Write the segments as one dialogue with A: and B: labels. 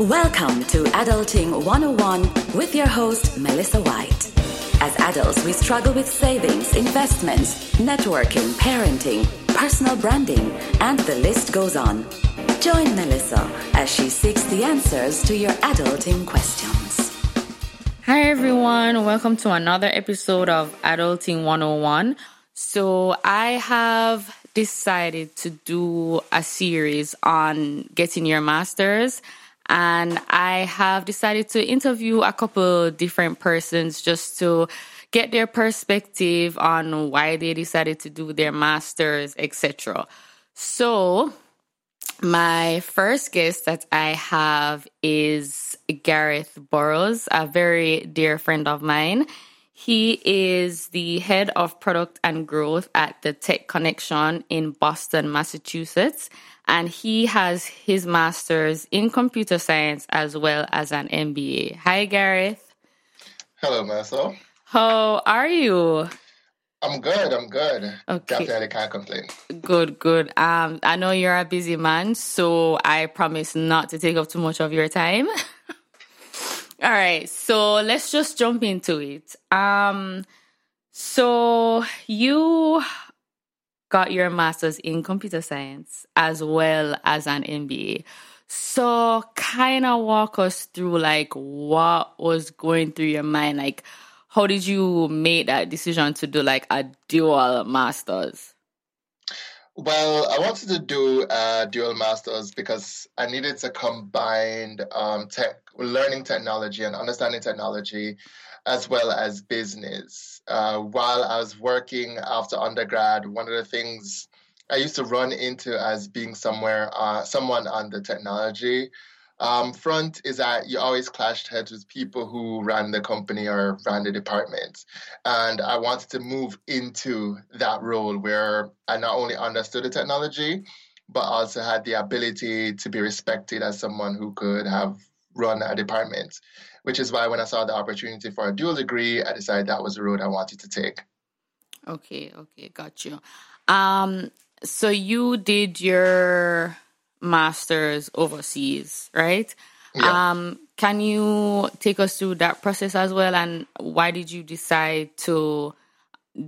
A: Welcome to Adulting 101 with your host, Melissa White. As adults, we struggle with savings, investments, networking, parenting, personal branding, and the list goes on. Join Melissa as she seeks the answers to your adulting questions.
B: Hi, everyone. Welcome to another episode of Adulting 101. So, I have decided to do a series on getting your master's and I have decided to interview a couple different persons just to get their perspective on why they decided to do their masters, etc. So, my first guest that I have is Gareth Burrows, a very dear friend of mine. He is the head of product and growth at the Tech Connection in Boston, Massachusetts and he has his master's in computer science as well as an MBA. Hi, Gareth.
C: Hello, Marcel.
B: How are you?
C: I'm good. I'm good.
B: Okay.
C: Definitely can't complain.
B: Good, good. Um, I know you're a busy man, so I promise not to take up too much of your time. All right, so let's just jump into it. Um, so you got your master's in computer science as well as an MBA. So kind of walk us through like what was going through your mind like how did you make that decision to do like a dual masters?
C: Well, I wanted to do a dual masters because I needed to combine um, tech, learning technology and understanding technology as well as business. Uh, while I was working after undergrad, one of the things I used to run into as being somewhere, uh, someone on the technology um, front is that you always clashed heads with people who ran the company or ran the department. And I wanted to move into that role where I not only understood the technology, but also had the ability to be respected as someone who could have run a department which is why when I saw the opportunity for a dual degree, I decided that was the road I wanted to take.
B: Okay, okay, got you. Um, so you did your master's overseas, right?
C: Yeah.
B: Um, can you take us through that process as well, and why did you decide to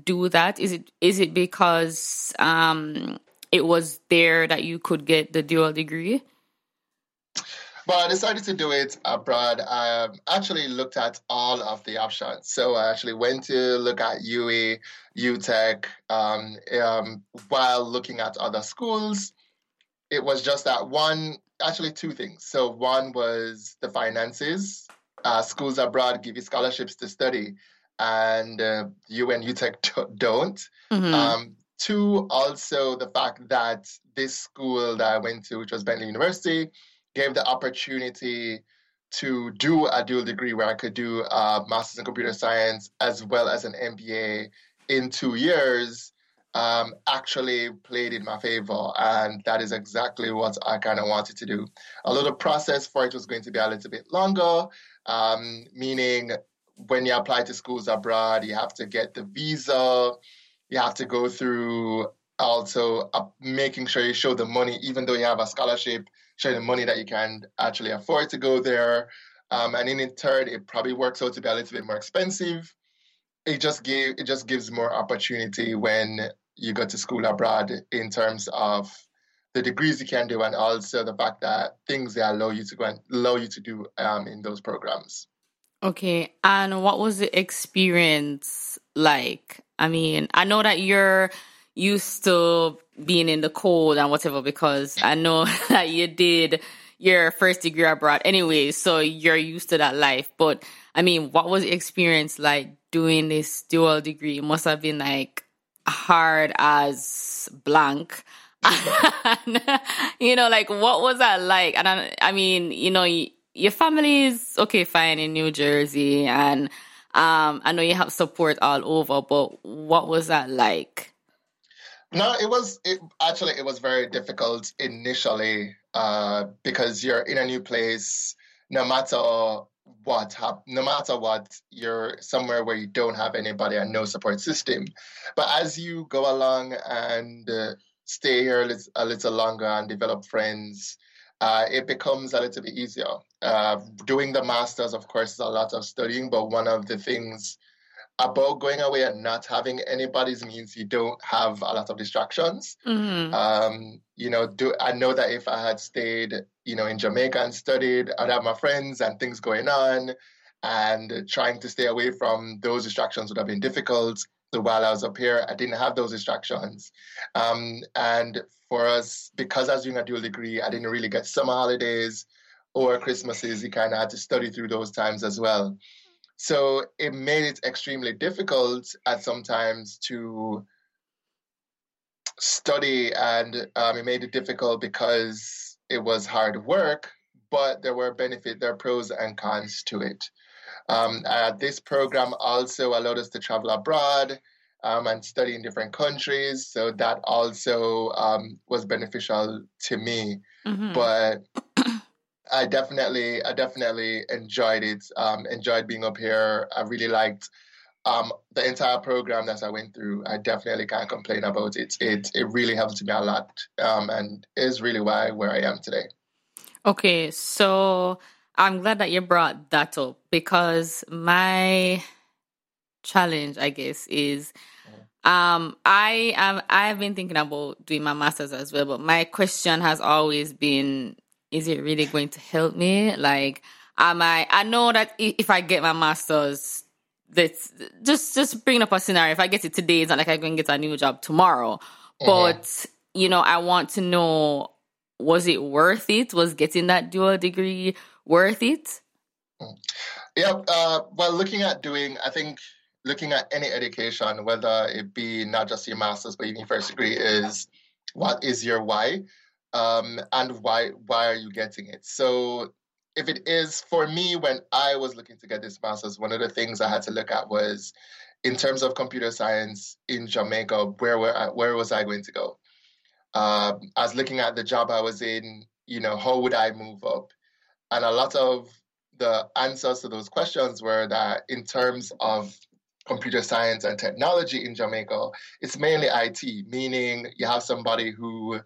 B: do that? Is it is it because um, it was there that you could get the dual degree?
C: Well, I decided to do it abroad. I actually looked at all of the options. So I actually went to look at UWI, UTech, um, um, while looking at other schools. It was just that one, actually two things. So one was the finances. Uh, schools abroad give you scholarships to study, and uh, UWI and UTech don't.
B: Mm-hmm.
C: Um, two, also the fact that this school that I went to, which was Bentley University, gave the opportunity to do a dual degree where I could do a master's in computer science as well as an MBA in two years um, actually played in my favor. And that is exactly what I kind of wanted to do. Although the process for it was going to be a little bit longer, um, meaning when you apply to schools abroad, you have to get the visa, you have to go through also uh, making sure you show the money, even though you have a scholarship showing the money that you can actually afford to go there. Um, and in turn, it probably works out to be a little bit more expensive. It just give it just gives more opportunity when you go to school abroad in terms of the degrees you can do and also the fact that things they allow you to go and allow you to do um, in those programs.
B: Okay, and what was the experience like? I mean, I know that you're used to being in the cold and whatever because I know that you did your first degree abroad anyway, so you're used to that life. But I mean, what was the experience like doing this dual degree? It must have been like hard as blank. you know, like what was that like? And I, I mean, you know, your family is okay, fine in New Jersey, and um, I know you have support all over, but what was that like?
C: No, it was it, actually it was very difficult initially uh, because you're in a new place. No matter what, no matter what, you're somewhere where you don't have anybody and no support system. But as you go along and uh, stay here a little, a little longer and develop friends, uh, it becomes a little bit easier. Uh, doing the masters, of course, is a lot of studying, but one of the things about going away and not having anybody's means you don't have a lot of distractions. Mm-hmm. Um, you know, do I know that if I had stayed, you know, in Jamaica and studied, I'd have my friends and things going on, and trying to stay away from those distractions would have been difficult. So while I was up here, I didn't have those distractions. Um, and for us, because I was doing a dual degree, I didn't really get summer holidays or Christmases. You kind of had to study through those times as well. So it made it extremely difficult at sometimes to study, and um, it made it difficult because it was hard work. But there were benefits, there are pros and cons to it. Um, uh, this program also allowed us to travel abroad um, and study in different countries. So that also um, was beneficial to me. Mm-hmm. But I definitely, I definitely enjoyed it. Um, enjoyed being up here. I really liked um, the entire program that I went through. I definitely can't complain about it. It it really helped me a lot, um, and is really why where I am today.
B: Okay, so I'm glad that you brought that up because my challenge, I guess, is um I am I have been thinking about doing my masters as well, but my question has always been is it really going to help me? Like am I I know that if I get my masters that's just just bringing up a scenario if I get it today it's not like I'm going to get a new job tomorrow. Mm-hmm. But you know, I want to know was it worth it? Was getting that dual degree worth it?
C: Mm. Yeah, uh, well, looking at doing, I think looking at any education, whether it be not just your master's but even your first degree, is what is your why, um, and why why are you getting it? So if it is for me, when I was looking to get this master's, one of the things I had to look at was in terms of computer science in Jamaica, where were I, where was I going to go? Um, I was looking at the job I was in. You know, how would I move up? And a lot of the answers to those questions were that in terms of computer science and technology in Jamaica, it's mainly IT, meaning you have somebody who,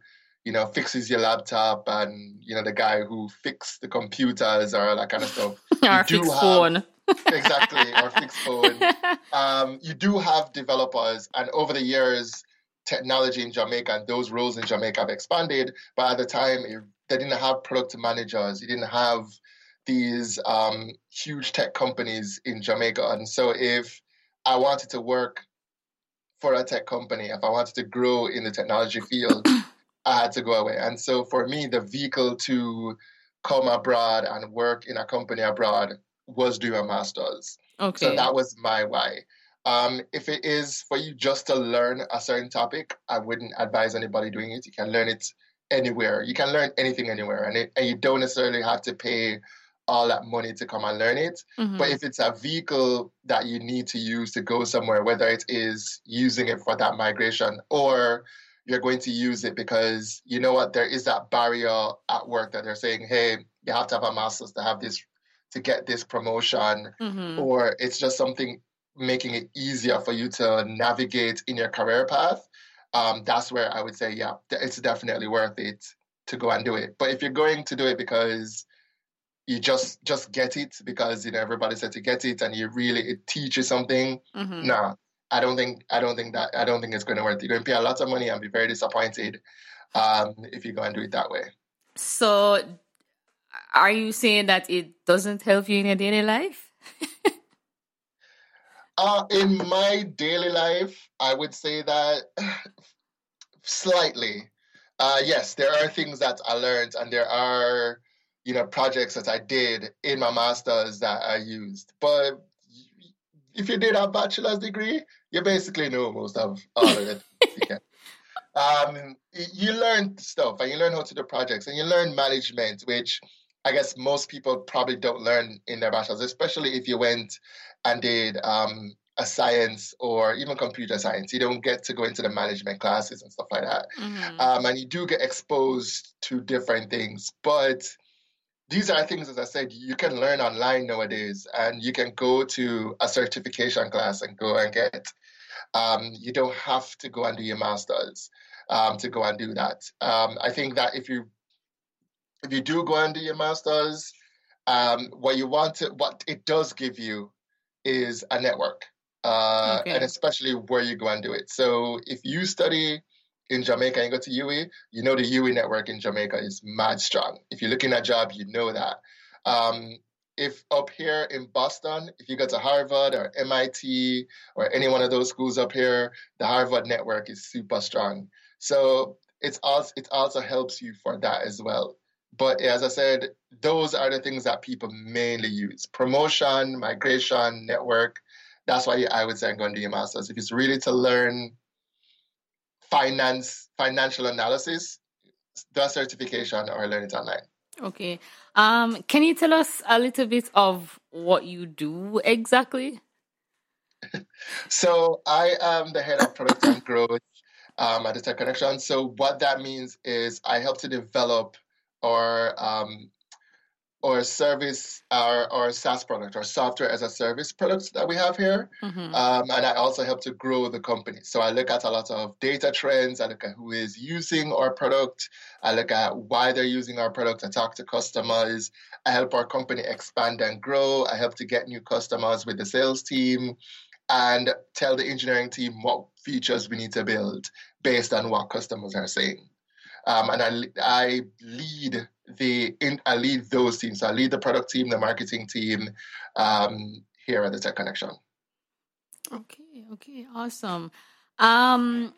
C: you know, fixes your laptop and, you know, the guy who fixes the computers or that kind of stuff.
B: or fix phone.
C: exactly, or fix phone. Um, you do have developers, and over the years, technology in Jamaica and those roles in Jamaica have expanded. But at the time, it, they didn't have product managers. You didn't have these um, huge tech companies in Jamaica. And so if I wanted to work for a tech company, if I wanted to grow in the technology field, I had to go away. And so for me, the vehicle to come abroad and work in a company abroad was doing a master's. Okay. So that was my why. Um, if it is for you just to learn a certain topic, I wouldn't advise anybody doing it. You can learn it anywhere. You can learn anything anywhere, and, it, and you don't necessarily have to pay all that money to come and learn it. Mm-hmm. But if it's a vehicle that you need to use to go somewhere, whether it is using it for that migration or you're going to use it because you know what, there is that barrier at work that they're saying, hey, you have to have a master's to have this, to get this promotion, mm-hmm. or it's just something making it easier for you to navigate in your career path. Um, that's where I would say, yeah, it's definitely worth it to go and do it. But if you're going to do it because you just just get it because you know everybody said to get it and you really it teaches something mm-hmm. nah i don't think i don't think that i don't think it's going to work you're going to pay a lot of money and be very disappointed um, if you go and do it that way.
B: So are you saying that it doesn't help you in your daily life?
C: Uh, in my daily life i would say that slightly. Uh, yes there are things that i learned and there are you know, projects that I did in my master's that I used. But if you did a bachelor's degree, you basically know most of all of it. um, you learn stuff and you learn how to do projects and you learn management, which I guess most people probably don't learn in their bachelor's, especially if you went and did um, a science or even computer science. You don't get to go into the management classes and stuff like that. Mm-hmm. Um, and you do get exposed to different things, but these are things, as I said, you can learn online nowadays, and you can go to a certification class and go and get. Um, you don't have to go and do your masters um, to go and do that. Um, I think that if you if you do go and do your master's, um, what you want to, what it does give you is a network, uh, okay. and especially where you go and do it. So if you study in Jamaica and go to UWI, you know the UWI network in Jamaica is mad strong. If you're looking at job, you know that. Um, if up here in Boston, if you go to Harvard or MIT or any one of those schools up here, the Harvard network is super strong. So it's also it also helps you for that as well. But as I said, those are the things that people mainly use: promotion, migration, network. That's why I would say I'm going to do your masters. If it's really to learn finance, financial analysis, the certification or learn it online.
B: Okay. Um, can you tell us a little bit of what you do exactly?
C: so I am the head of product and growth um, at the Tech Connection. So what that means is I help to develop or um, or service our, our SaaS product or software as a service products that we have here. Mm-hmm. Um, and I also help to grow the company. So I look at a lot of data trends. I look at who is using our product. I look at why they're using our product. I talk to customers. I help our company expand and grow. I help to get new customers with the sales team and tell the engineering team what features we need to build based on what customers are saying. Um, and I, I lead the in, I lead those teams. I lead the product team, the marketing team um, here at the Tech Connection.
B: Okay, okay, awesome. Um,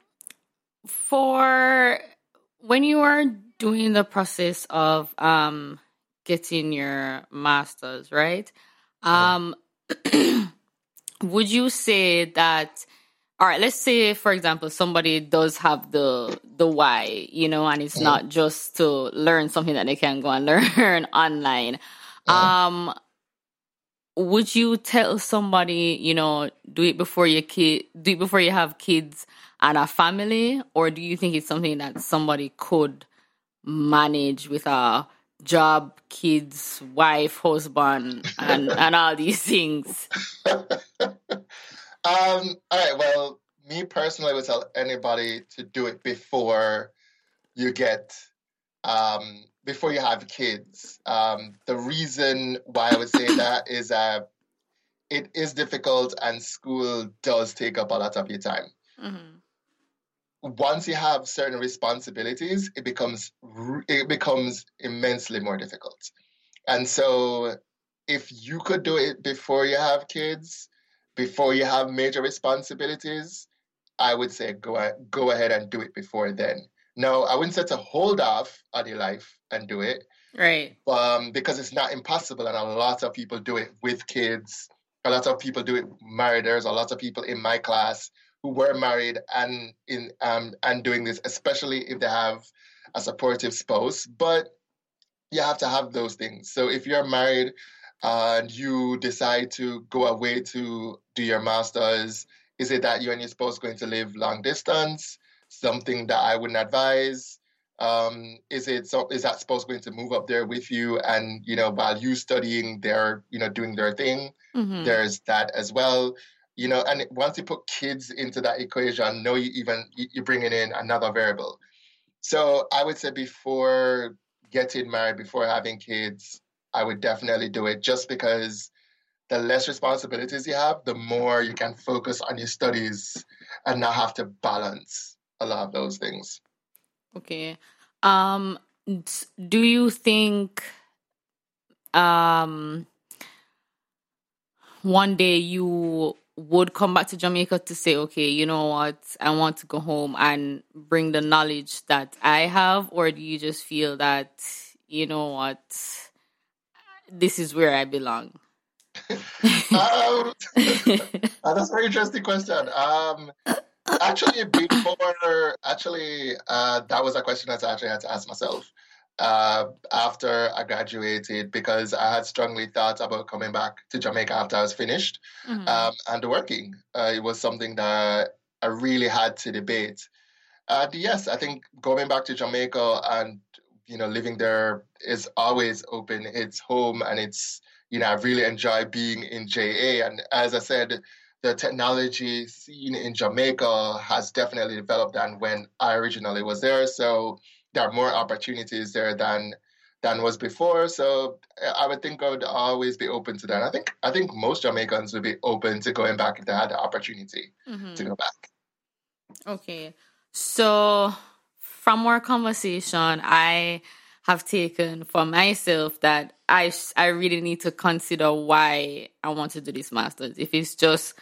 B: for when you are doing the process of um, getting your masters, right? Um, would you say that all right let's say for example somebody does have the the why you know and it's mm-hmm. not just to learn something that they can go and learn online mm-hmm. um would you tell somebody you know do it before your kid do it before you have kids and a family or do you think it's something that somebody could manage with a job kids wife husband and and all these things
C: Um, all right. Well, me personally would tell anybody to do it before you get um, before you have kids. Um, the reason why I would say that is that uh, it is difficult and school does take up a lot of your time. Mm-hmm. Once you have certain responsibilities, it becomes it becomes immensely more difficult. And so, if you could do it before you have kids, before you have major responsibilities, I would say go go ahead and do it before then. No, I wouldn't say to hold off on your life and do it.
B: Right.
C: Um, because it's not impossible, and a lot of people do it with kids. A lot of people do it married. There's a lot of people in my class who were married and in um and doing this, especially if they have a supportive spouse. But you have to have those things. So if you're married, and you decide to go away to do your master's, is it that you and your spouse going to live long distance? Something that I wouldn't advise. Um, is it so? Is that spouse going to move up there with you? And you know, while you studying, they're you know doing their thing. Mm-hmm. There's that as well. You know, and once you put kids into that equation, no, you even you're bringing in another variable. So I would say before getting married, before having kids, I would definitely do it just because the less responsibilities you have, the more you can focus on your studies and not have to balance a lot of those things.
B: Okay. Um do you think um one day you would come back to Jamaica to say, okay, you know what, I want to go home and bring the knowledge that I have, or do you just feel that, you know what, this is where I belong?
C: um, that's a very interesting question. Um, actually, before, actually, uh, that was a question that I actually had to ask myself uh, after I graduated because I had strongly thought about coming back to Jamaica after I was finished mm-hmm. um, and working. Uh, it was something that I really had to debate. And yes, I think going back to Jamaica and you know, living there is always open. It's home and it's, you know, I really enjoy being in JA. And as I said, the technology scene in Jamaica has definitely developed than when I originally was there. So there are more opportunities there than than was before. So I would think I would always be open to that. I think I think most Jamaicans would be open to going back if they had the opportunity mm-hmm. to go back.
B: Okay. So from our conversation, I have taken for myself that I I really need to consider why I want to do this masters. If it's just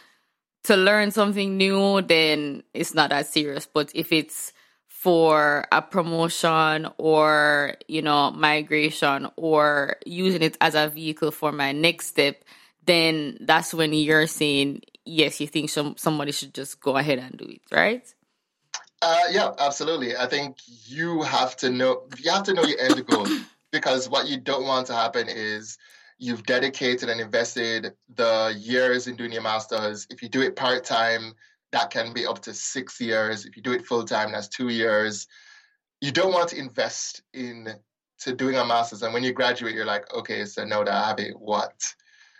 B: to learn something new, then it's not that serious. But if it's for a promotion or you know migration or using it as a vehicle for my next step then that's when you're saying yes you think some somebody should just go ahead and do it right
C: uh, yeah absolutely i think you have to know you have to know your end goal because what you don't want to happen is you've dedicated and invested the years in doing your masters if you do it part-time that can be up to six years. If you do it full time, that's two years. You don't want to invest in to doing a master's, and when you graduate, you're like, okay, so now that I have it, what?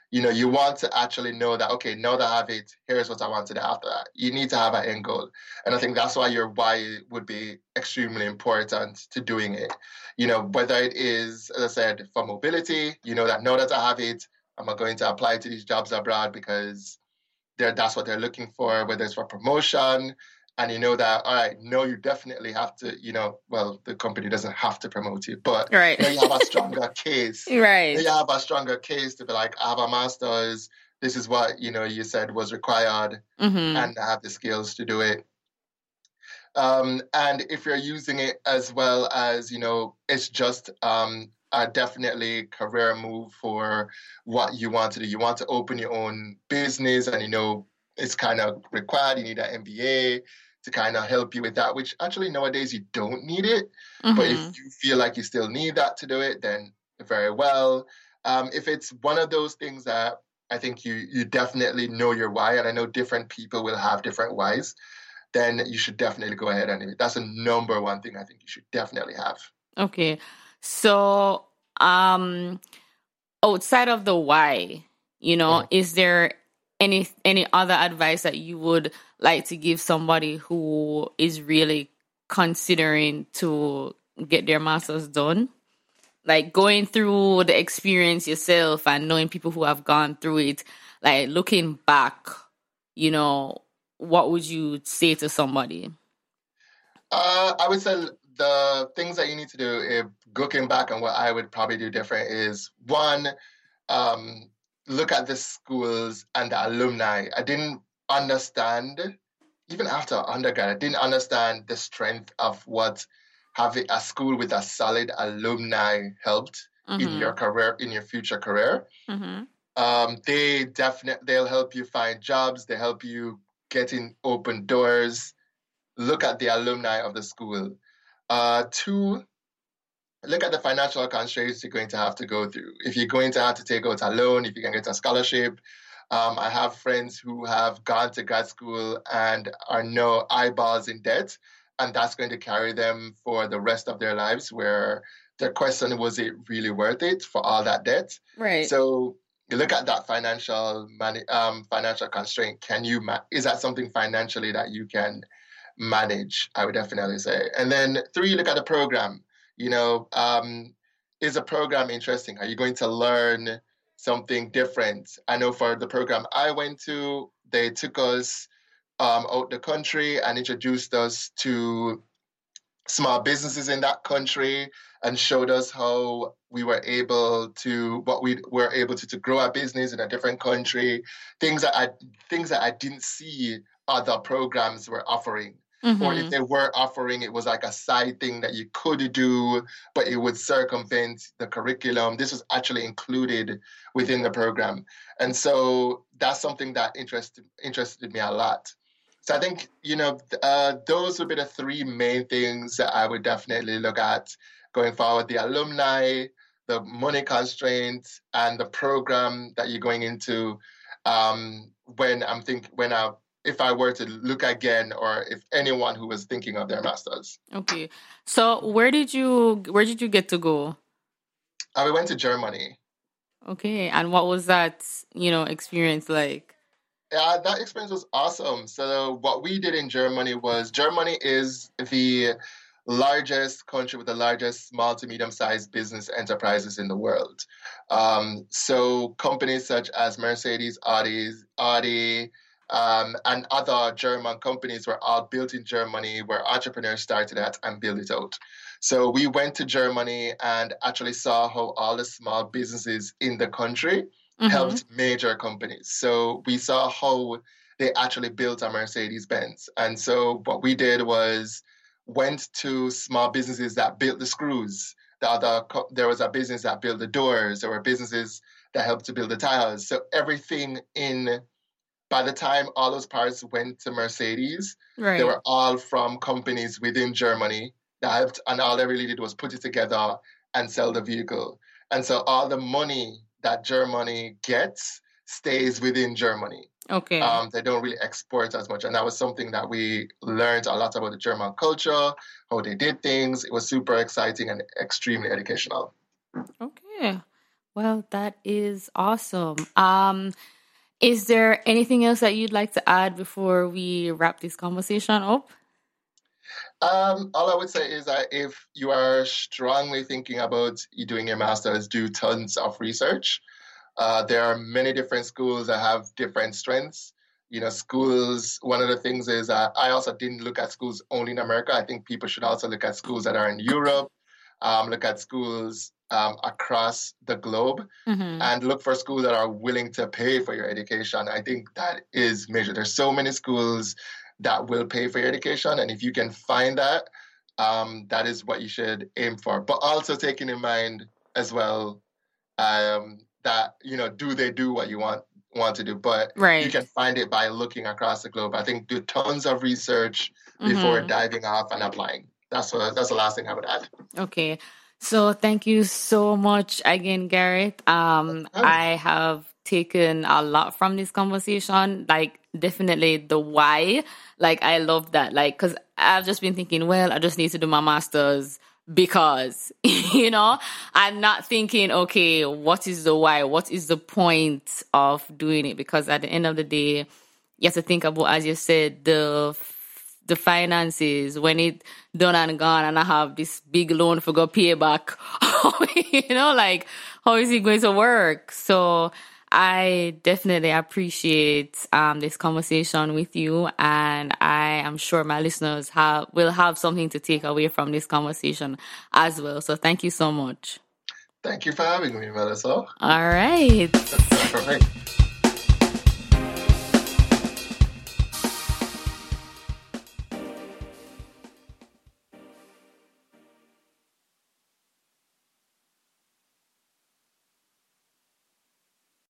C: You know, you want to actually know that, okay, now that I have it, here's what I want to do after that. You need to have an end goal. And I think that's why your why would be extremely important to doing it. You know, whether it is, as I said, for mobility, you know, that now that I have it, I'm going to apply to these jobs abroad because that's what they're looking for, whether it's for promotion. And you know that, all right, no, you definitely have to, you know, well, the company doesn't have to promote you, but
B: right.
C: you, have a stronger case.
B: Right.
C: You have a stronger case to be like, I have a master's. This is what, you know, you said was required mm-hmm. and I have the skills to do it. Um, and if you're using it as well as, you know, it's just um, a definitely career move for what you want to do. You want to open your own business, and you know it's kind of required. You need an MBA to kind of help you with that. Which actually nowadays you don't need it, mm-hmm. but if mm-hmm. you feel like you still need that to do it, then very well. Um, if it's one of those things that I think you you definitely know your why, and I know different people will have different whys, then you should definitely go ahead and that's a number one thing I think you should definitely have.
B: Okay. So, um, outside of the why, you know, mm. is there any any other advice that you would like to give somebody who is really considering to get their masters done? Like going through the experience yourself and knowing people who have gone through it, like looking back, you know, what would you say to somebody?
C: Uh, I would say the things that you need to do, if looking back on what I would probably do different, is one, um, look at the schools and the alumni. I didn't understand, even after undergrad, I didn't understand the strength of what having a school with a solid alumni helped mm-hmm. in your career, in your future career. Mm-hmm. Um, they definitely they'll help you find jobs. They help you get in open doors. Look at the alumni of the school. Uh, two, look at the financial constraints you're going to have to go through. If you're going to have to take out a loan, if you can get a scholarship. Um, I have friends who have gone to grad school and are no eyeballs in debt, and that's going to carry them for the rest of their lives. Where the question was it really worth it for all that debt?
B: Right.
C: So you look at that financial money, um, financial constraint. Can you ma- is that something financially that you can manage, I would definitely say. And then three, look at the program. You know, um, is a program interesting? Are you going to learn something different? I know for the program I went to, they took us um, out the country and introduced us to small businesses in that country and showed us how we were able to what we were able to, to grow our business in a different country things that i things that i didn't see other programs were offering Mm-hmm. Or if mm-hmm. they were offering, it was like a side thing that you could do, but it would circumvent the curriculum. This was actually included within the program. And so that's something that interested interested me a lot. So I think, you know, uh, those would be the three main things that I would definitely look at going forward. The alumni, the money constraints, and the program that you're going into um, when I'm think when I if I were to look again or if anyone who was thinking of their masters.
B: Okay. So where did you where did you get to go?
C: I went to Germany.
B: Okay. And what was that, you know, experience like?
C: Yeah, that experience was awesome. So what we did in Germany was Germany is the largest country with the largest small to medium sized business enterprises in the world. Um, so companies such as Mercedes, Audi, Audi, um, and other German companies were all built in Germany, where entrepreneurs started at and built it out. So we went to Germany and actually saw how all the small businesses in the country mm-hmm. helped major companies. So we saw how they actually built a Mercedes Benz. And so what we did was went to small businesses that built the screws. The other, there was a business that built the doors. There were businesses that helped to build the tires. So everything in, by the time all those parts went to Mercedes, right. they were all from companies within Germany that helped, and all they really did was put it together and sell the vehicle. And so all the money that Germany gets stays within Germany.
B: Okay.
C: Um, they don't really export as much. And that was something that we learned a lot about the German culture, how they did things. It was super exciting and extremely educational.
B: Okay. Well, that is awesome. Um, is there anything else that you'd like to add before we wrap this conversation up?
C: Um, all I would say is that if you are strongly thinking about doing your master's, do tons of research. Uh, there are many different schools that have different strengths. You know, schools, one of the things is I also didn't look at schools only in America. I think people should also look at schools that are in Europe, um, look at schools um, across the globe, mm-hmm. and look for schools that are willing to pay for your education. I think that is major. There's so many schools that will pay for your education, and if you can find that, um, that is what you should aim for. But also taking in mind as well, um, that you know do they do what you want want to do but
B: right.
C: you can find it by looking across the globe i think do tons of research before mm-hmm. diving off and applying that's what that's the last thing i would add
B: okay so thank you so much again gareth. Um i have taken a lot from this conversation like definitely the why. Like i love that like because i've just been thinking well i just need to do my masters because you know? I'm not thinking okay what is the why? What is the point of doing it? Because at the end of the day you have to think about as you said the the finances when it done and gone and i have this big loan for go pay back you know like how is it going to work so I definitely appreciate um, this conversation with you, and I am sure my listeners have will have something to take away from this conversation as well. So thank you so much.
C: Thank you for having me, Melissa.
B: All right. Perfect.